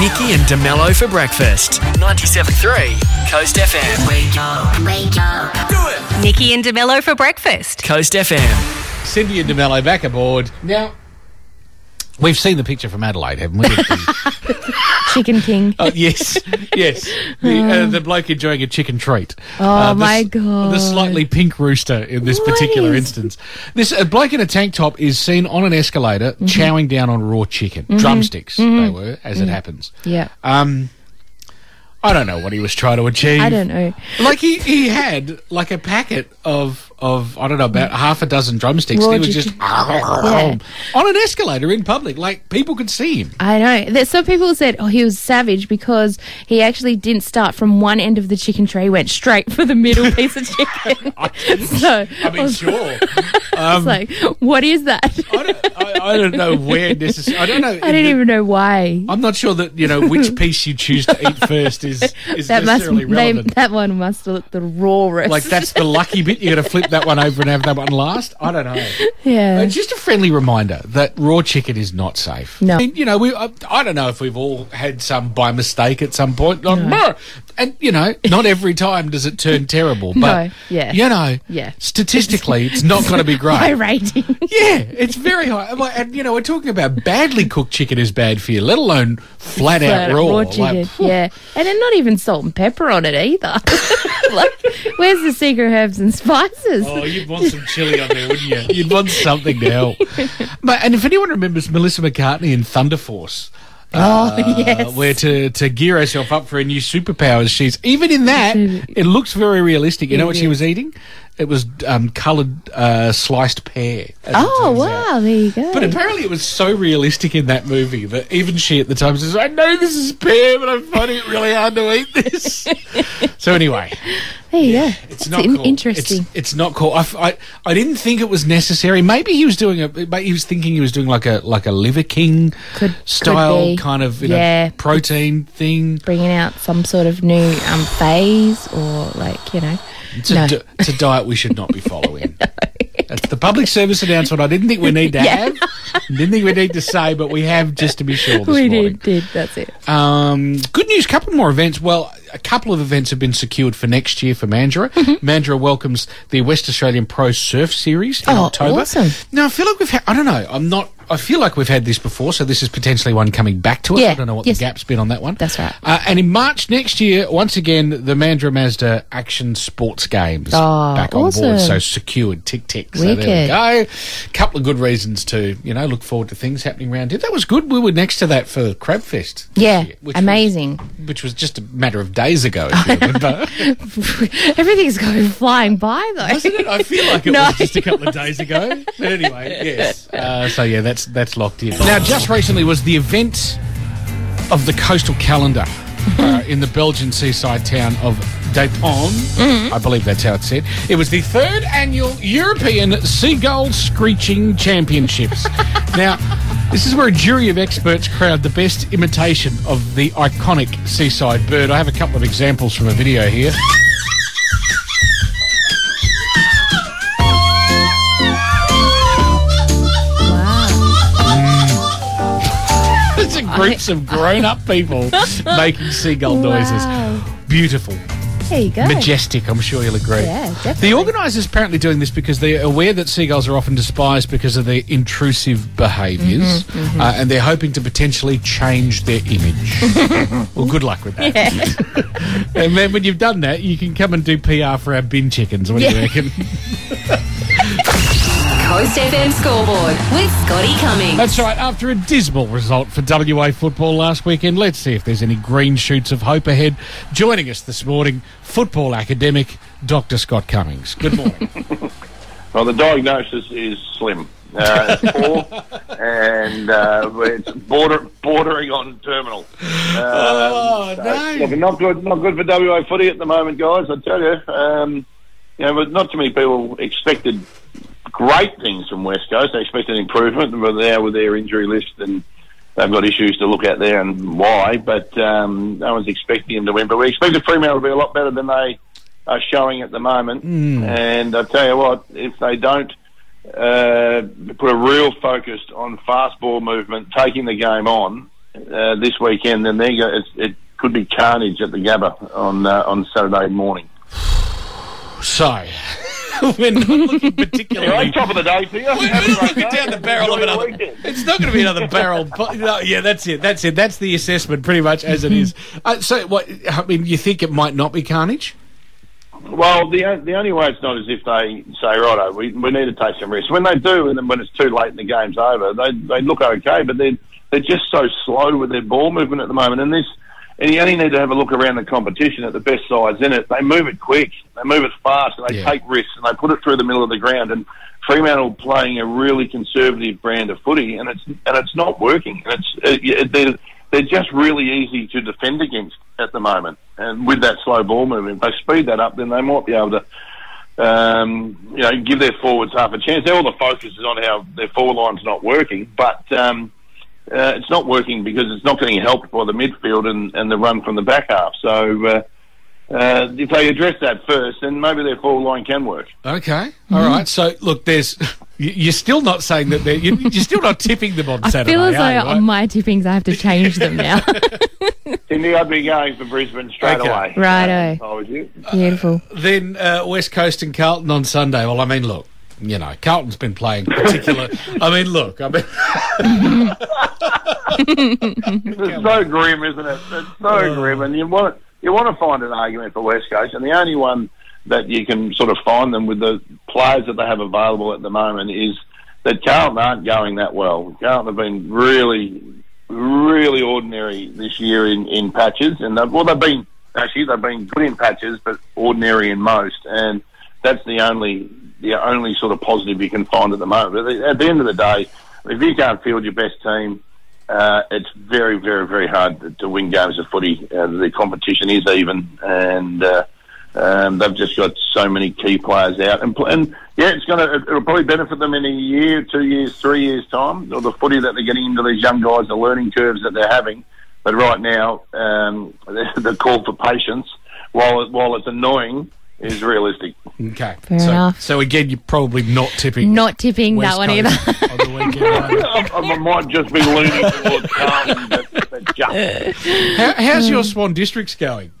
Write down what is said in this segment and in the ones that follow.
Nikki and DeMello for breakfast. 97.3 Coast FM. Wake up, wake up. Do it. Nikki and DeMello for breakfast. Coast FM. Cindy and DeMello back aboard. Now, we've seen the picture from Adelaide, haven't we? Chicken King. oh, yes, yes. The, uh, the bloke enjoying a chicken treat. Oh, Uh, the my God. The slightly pink rooster in this What particular is- instance. This a bloke in a tank top is seen on an escalator Mm-hmm. chowing down on raw chicken. Drumsticks, they were, as it happens. Yeah. Um, I don't know what he was trying to achieve. I don't know. Like he, he had like a packet of of I don't know about mm. half a dozen drumsticks. And he was just chicken. on an escalator in public, like people could see him. I know. There's some people said, oh, he was savage because he actually didn't start from one end of the chicken tray, he went straight for the middle piece of chicken. so I mean, was, sure. I was um, like, what is that? I don't, I, I don't know where necessarily. I don't know. I don't even know why. I'm not sure that you know which piece you choose to eat first is is That must necessarily they, relevant. that one must look the rawest. like that's the lucky bit. You got to flip that one over and have that one last. I don't know. yeah. Uh, just a friendly reminder that raw chicken is not safe. No. I mean, you know, we. I, I don't know if we've all had some by mistake at some point. Like, "Brr," And you know, not every time does it turn terrible. But No, yeah. you know, Yeah. statistically, it's not going to be great. High rating. Yeah, it's very high. Like, And you know, we're talking about badly cooked chicken is bad for you, let alone flat, out raw. Like, chicken. phew. yeah. And then not even salt and pepper on it either. like, where's the secret herbs and spices? Oh, you'd want some chili on there, wouldn't you? You'd want something to help. But, and if anyone remembers Melissa McCarthy in Thunder Force, oh, uh, yes. where to, to gear herself up for her new superpowers, she's even in that. It looks very realistic. You know what she was eating? It was um, coloured uh, sliced pear. oh, wow. out. There you go. But apparently, it was so realistic in that movie that even she at the time says, "I know this is pear, but I'm finding it really hard to eat this." so anyway, there you go. it's not in- cool. interesting. It's, it's not cool. I, I, I didn't think it was necessary. Maybe he was doing a. Maybe he was thinking he was doing like a like a Liver King Could- style could kind of you Yeah. know, protein thing. Bringing out some sort of new um, phase or, like, you know. It's a, No. di- it's a diet we should not be following. That's the public service announcement I didn't think we need to Yeah. have. Didn't think we need to say, but we have just to be sure this we morning. did, did. That's it. Um, good news, couple more events. Well, a couple of events have been secured for next year for Mandurah. Mm-hmm. Mandurah welcomes the West Australian Pro Surf Series in Oh, October. awesome. Now, I feel like we've had, I don't know, I'm not, I feel like we've had this before, so this is potentially one coming back to us. Yeah, I don't know what yes. the gap's been on that one. That's right. Uh, and in March next year, once again, the Mandurah Mazda Action Sports Games Oh, back on awesome. board. So secured, tick tick. So there we Wicked. go. Couple of good reasons to, you know, look forward to things happening around here. That was good. We were next to that for Crabfest. Yeah, year, which was- amazing. which was just a matter of days ago, if you. Everything's going flying by, though. Wasn't it? I feel like it No. was just a couple of days ago. But anyway, yes. Uh, so yeah, that's that's locked in. Now, just recently was the event of the coastal calendar uh, in the Belgian seaside town of De Panne. I believe that's how it's said. It was the third annual European Seagull Screeching Championships. now, this is where a jury of experts crowd the best imitation of the iconic seaside bird. I have a couple of examples from a video here. groups of grown-up people making seagull noises. Wow. Beautiful, There you go. majestic. I'm sure you'll agree. Yeah, definitely. The organisers apparently doing this because they're aware that seagulls are often despised because of their intrusive behaviors Mm-hmm, Uh, and they're hoping to potentially change their image. well, good luck with that. and then when you've done that, you can come and do PR for our bin chickens. What do you reckon? Coast FM scoreboard with Scotty Cummings. That's right. After a dismal result for WA football last weekend, let's see if there's any green shoots of hope ahead. Joining us this morning, football academic Dr. Scott Cummings. Good morning. Well, the diagnosis is slim. Uh, it's poor, and uh, it's border, bordering on terminal. Oh, so, no. Look, not good, not good for WA footy at the moment, guys. I tell you, um, you know, but not too many people expected great things from West Coast. They expected improvement, but now with their injury list and they've got issues to look at there and why. But um, no one's expecting them to win. But we expected Fremantle to be a lot better than they are showing at the moment. And I tell you what, if they don't uh, put a real focus on fast ball movement, taking the game on uh, this weekend, then there you go. It's, it could be carnage at the Gabba on uh, on Saturday morning. So, we're not looking particularly. Anyway, top of the day for you. We're great looking day. down the barrel of Enjoy another. It's not going to be another barrel. But, no, yeah, that's it. That's it. That's the assessment, pretty much as it is. Uh, so, what? I mean, you think it might not be carnage? Well, the the only way it's not is if they say, righto, we, we need to take some risks. When they do, and then when it's too late and the game's over, they they look okay, but they're they're just so slow with their ball movement at the moment. And this, and you only need to have a look around the competition at the best sides in it. They move it quick, they move it fast, and they Yeah. take risks, and they put it through the middle of the ground. And Fremantle playing a really conservative brand of footy, and it's and it's not working. And it's uh, yeah, they're they're just really easy to defend against at the moment. And with that slow ball movement, if they speed that up, then they might be able to um, you know, give their forwards half a chance. All the focus is on how their forward line's not working, but um, uh, it's not working because it's not getting helped by the midfield and, and the run from the back half. So uh, uh, if they address that first, then maybe their forward line can work. Okay. All right. So, look, there's. you- You're still not saying that they're. you- You're still not tipping them on I Saturday. I feel as though are you, on my tippings I have to change them now. Cindy, I'd be going for Brisbane straight Okay. away. Righto. If I was you. Beautiful. Then uh, West Coast and Carlton on Sunday. Well, I mean, look, you know, Carlton's been playing particular. I mean, look, I mean, It's so grim, isn't it? It's so oh. grim, and you want you want to find an argument for West Coast, and the only one that you can sort of find them with the players that they have available at the moment is that Carlton aren't going that well. Carlton have been really, really ordinary this year in, in patches, and they've, well, they've been actually they've been good in patches, but ordinary in most, and that's the only the only sort of positive you can find at the moment. But at the end of the day, if you can't field your best team, uh, it's very, very, very hard to, win games of footy. Uh, the competition is even, and uh, um, they've just got so many key players out. And, and yeah, it's going to it'll probably benefit them in a year, two years, three years time. Or the footy that they're getting into these young guys, the learning curves that they're having. But right now, um, the, the call for patience, while it, while it's annoying, is realistic. okay. Fair so, enough. So again, you're probably not tipping. Not tipping West that one Coast either. on the weekend. I, I might just be leaning towards Carlton, but, but just. How, how's your Swan Districts going?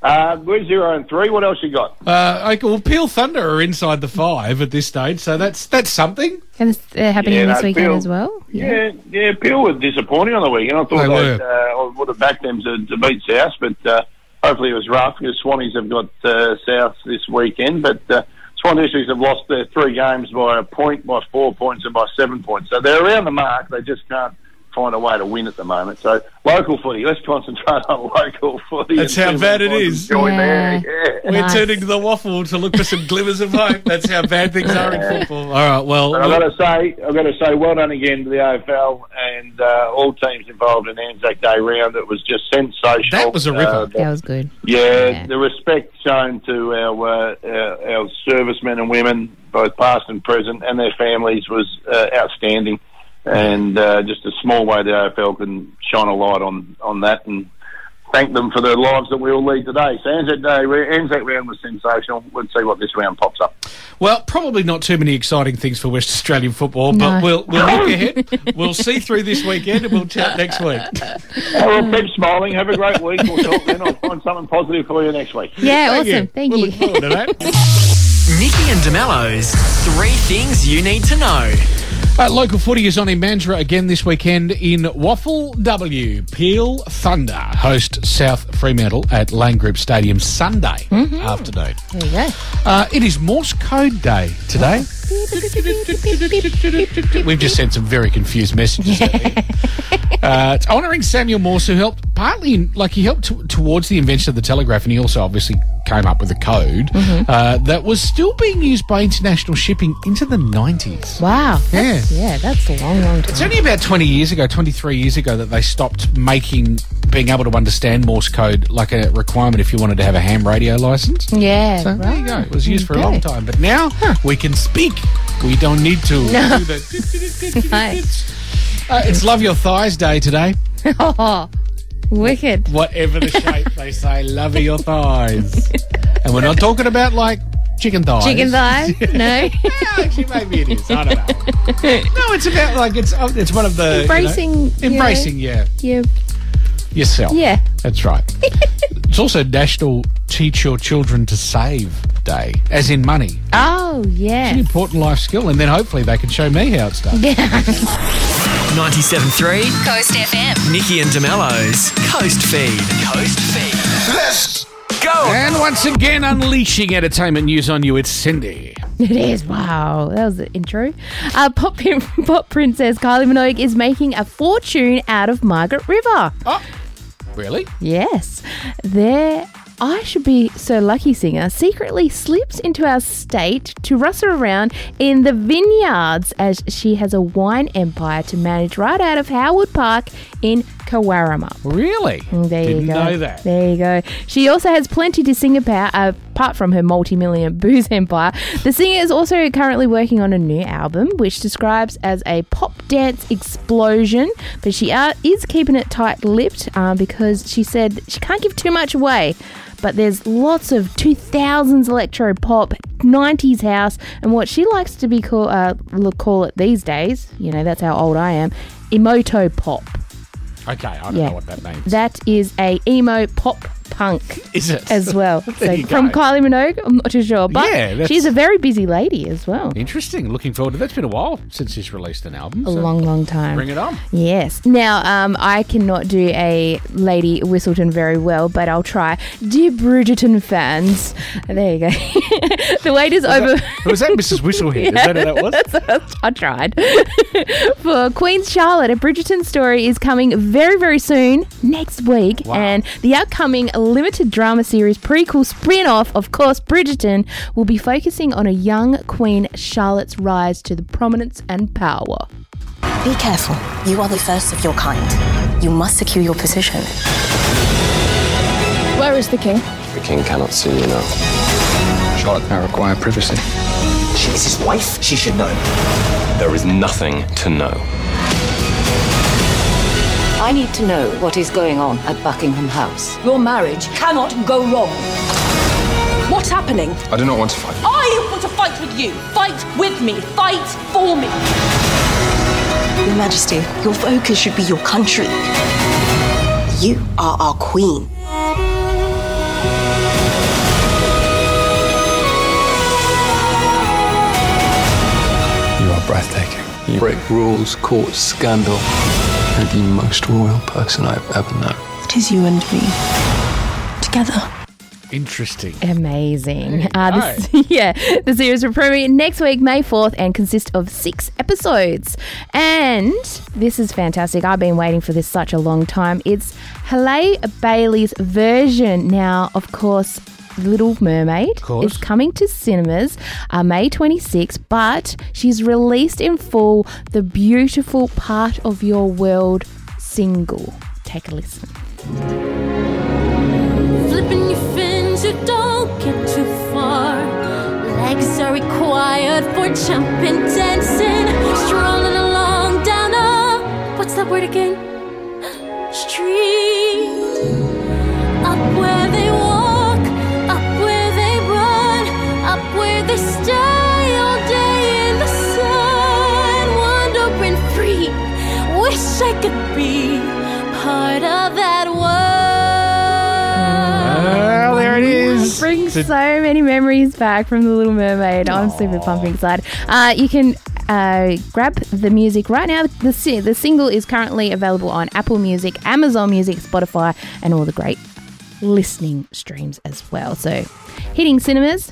Uh, we're zero and three. What else you got? Uh, okay, well, Peel Thunder are inside the five at this stage, so that's that's something. And it's uh, happening Yeah, this no, weekend Bill. as well. Yeah, yeah. Peel were disappointing on the weekend. I thought They they were. uh, I would have backed them to, to beat South, but uh, hopefully it was rough because Swannies have got uh, South this weekend. But uh, Swan Districts have lost their three games by a point, by four points, and by seven points. So they're around the mark. They just can't find a way to win at the moment. So local footy. Let's concentrate on local footy. That's how bad it is. we can is. Join Yeah. there. Yeah. We're Nice. turning to the WAFL to look for some glimmers of hope. That's how bad things are in football. All right, well, I've got to say, I've got to say, well done again to the AFL and uh, all teams involved in Anzac Day round. It was just sensational. That was a ripper. Uh, That was good. yeah, Yeah. the respect shown to our, uh, our our servicemen and women, both past and present, and their families was uh, outstanding. And uh, just a small way the AFL can shine a light on on that and thank them for the lives that we all lead today. So Anzac Day, Anzac round was sensational. Let's see what this round pops up. well, probably not too many exciting things for West Australian football, but we'll we'll look ahead. We'll see through this weekend, and we'll chat next week. Oh, well, keep smiling. Have a great week. We'll talk then. I'll find something positive for you next week. Yeah, Thank you. awesome. Thank We'll you. look forward to that. Nikki and DeMello's Three Things You Need to Know. Uh, local footy is on in Mandurah again this weekend in WAFL W. Peel Thunder host South Fremantle at Lane Group Stadium Sunday afternoon. There you go. Uh, it is Morse Code Day today. We've just sent some very confused messages. Uh, it's honouring Samuel Morse, who helped partly, in, like he helped t- towards the invention of the telegraph, and he also obviously came up with a code uh, that was still being used by international shipping into the nineties. Wow. Yeah. Yeah, that's a long, long time. It's only about 20 years ago, 23 years ago, that they stopped making being able to understand Morse code like a requirement if you wanted to have a ham radio license. Yeah. So there you go. It was used for a long time, but now we can speak. We don't need to No. do the. Nice. Uh, it's Love Your Thighs Day today. Oh, wicked. Whatever the shape, they say, love your thighs. And we're not talking about like chicken thighs. Chicken thighs? No. Actually, maybe it is. I don't know. no, it's about like it's oh, it's one of the Embracing, you know. embracing, yeah, yeah. yourself. Yeah. that's right. it's also National Teach Your Children to Save Day, as in money. Oh, yeah. An important life skill, and then hopefully they can show me how it's done. Yeah. 97.3, Coast FM. Nikki and DeMello's Coast Feed. Coast Feed. Let's go. And once again, unleashing entertainment news on you, it's Cindy. It is. Wow. That was the intro. Uh, pop, pop princess Kylie Minogue is making a fortune out of Margaret River. Oh, really? Yes. There. I should be so lucky singer secretly slips into our state to rustle around in the vineyards as she has a wine empire to manage right out of Howard Park in Cowaramup. Really? Mm, There Didn't you go. know that. There you go. She also has plenty to sing about, uh, apart from her multi-million booze empire. The singer is also currently working on a new album, which describes as a pop dance explosion. But she uh, is keeping it tight-lipped uh, because she said she can't give too much away. But there's lots of 2000s electro pop, 90s house, and what she likes to be call uh, call it these days. You know, that's how old I am. Emoto pop. Okay, I don't Yeah. know what that means. That is a emo pop punk Is it? as well. so from go. Kylie Minogue, I'm not too sure, but Yeah, she's a very busy lady as well. Interesting. Looking forward to that. It's been a while since she's released an album. A so long, long time. Bring it on. Yes. Now, um, I cannot do a Lady Whistledown very well, but I'll try. Dear Bridgerton fans, there you go. the wait is over. Was that Mrs. Whistlehead? Is that who that was? I tried. For Queen's Charlotte, a Bridgerton story is coming very, very soon, next week. Wow. And the upcoming limited drama series prequel spin off, of course, Bridgerton, will be focusing on a young Queen Charlotte's rise to the prominence and power. Be careful. You are the first of your kind. You must secure your position. Where is the king? The king cannot see you now. Charlotte may require privacy. She is his wife. She should know. There is nothing to know. I need to know what is going on at Buckingham House. Your marriage cannot go wrong. What's happening? I do not want to fight. I want to fight with you. Fight with me. Fight for me. Your Majesty, your focus should be your country. You are our queen. You are breathtaking. You break rules, court scandal. You're the most royal person I've ever known. It is you and me. Together. Interesting. Amazing. Uh, this, yeah, the series will premiere next week, May 4th, and consist of six episodes. And this is fantastic. I've been waiting for this such a long time. It's Halle Bailey's version. Now, of course, Little Mermaid is coming to cinemas uh, May 26th, but she's released in full the beautiful Part of Your World single. Take a listen. Flipping your fins, you don't get too far. Legs are required for jumping, dancing, strolling along down a what's that word again? Street. Brings So- many memories back from The Little Mermaid. I'm super pumped and excited. Uh, you can uh, grab the music right now. The, the single is currently available on Apple Music, Amazon Music, Spotify, and all the great listening streams as well. So, hitting cinemas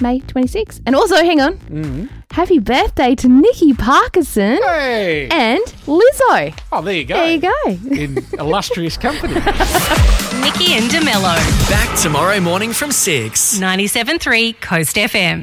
May 26th. And also, hang on, mm-hmm. happy birthday to Nikki Parkinson Hey. and Lizzo. Oh, there you go. There you go. In illustrious company. Nikki and DeMello. Back tomorrow morning from 6. 97.3 Coast FM.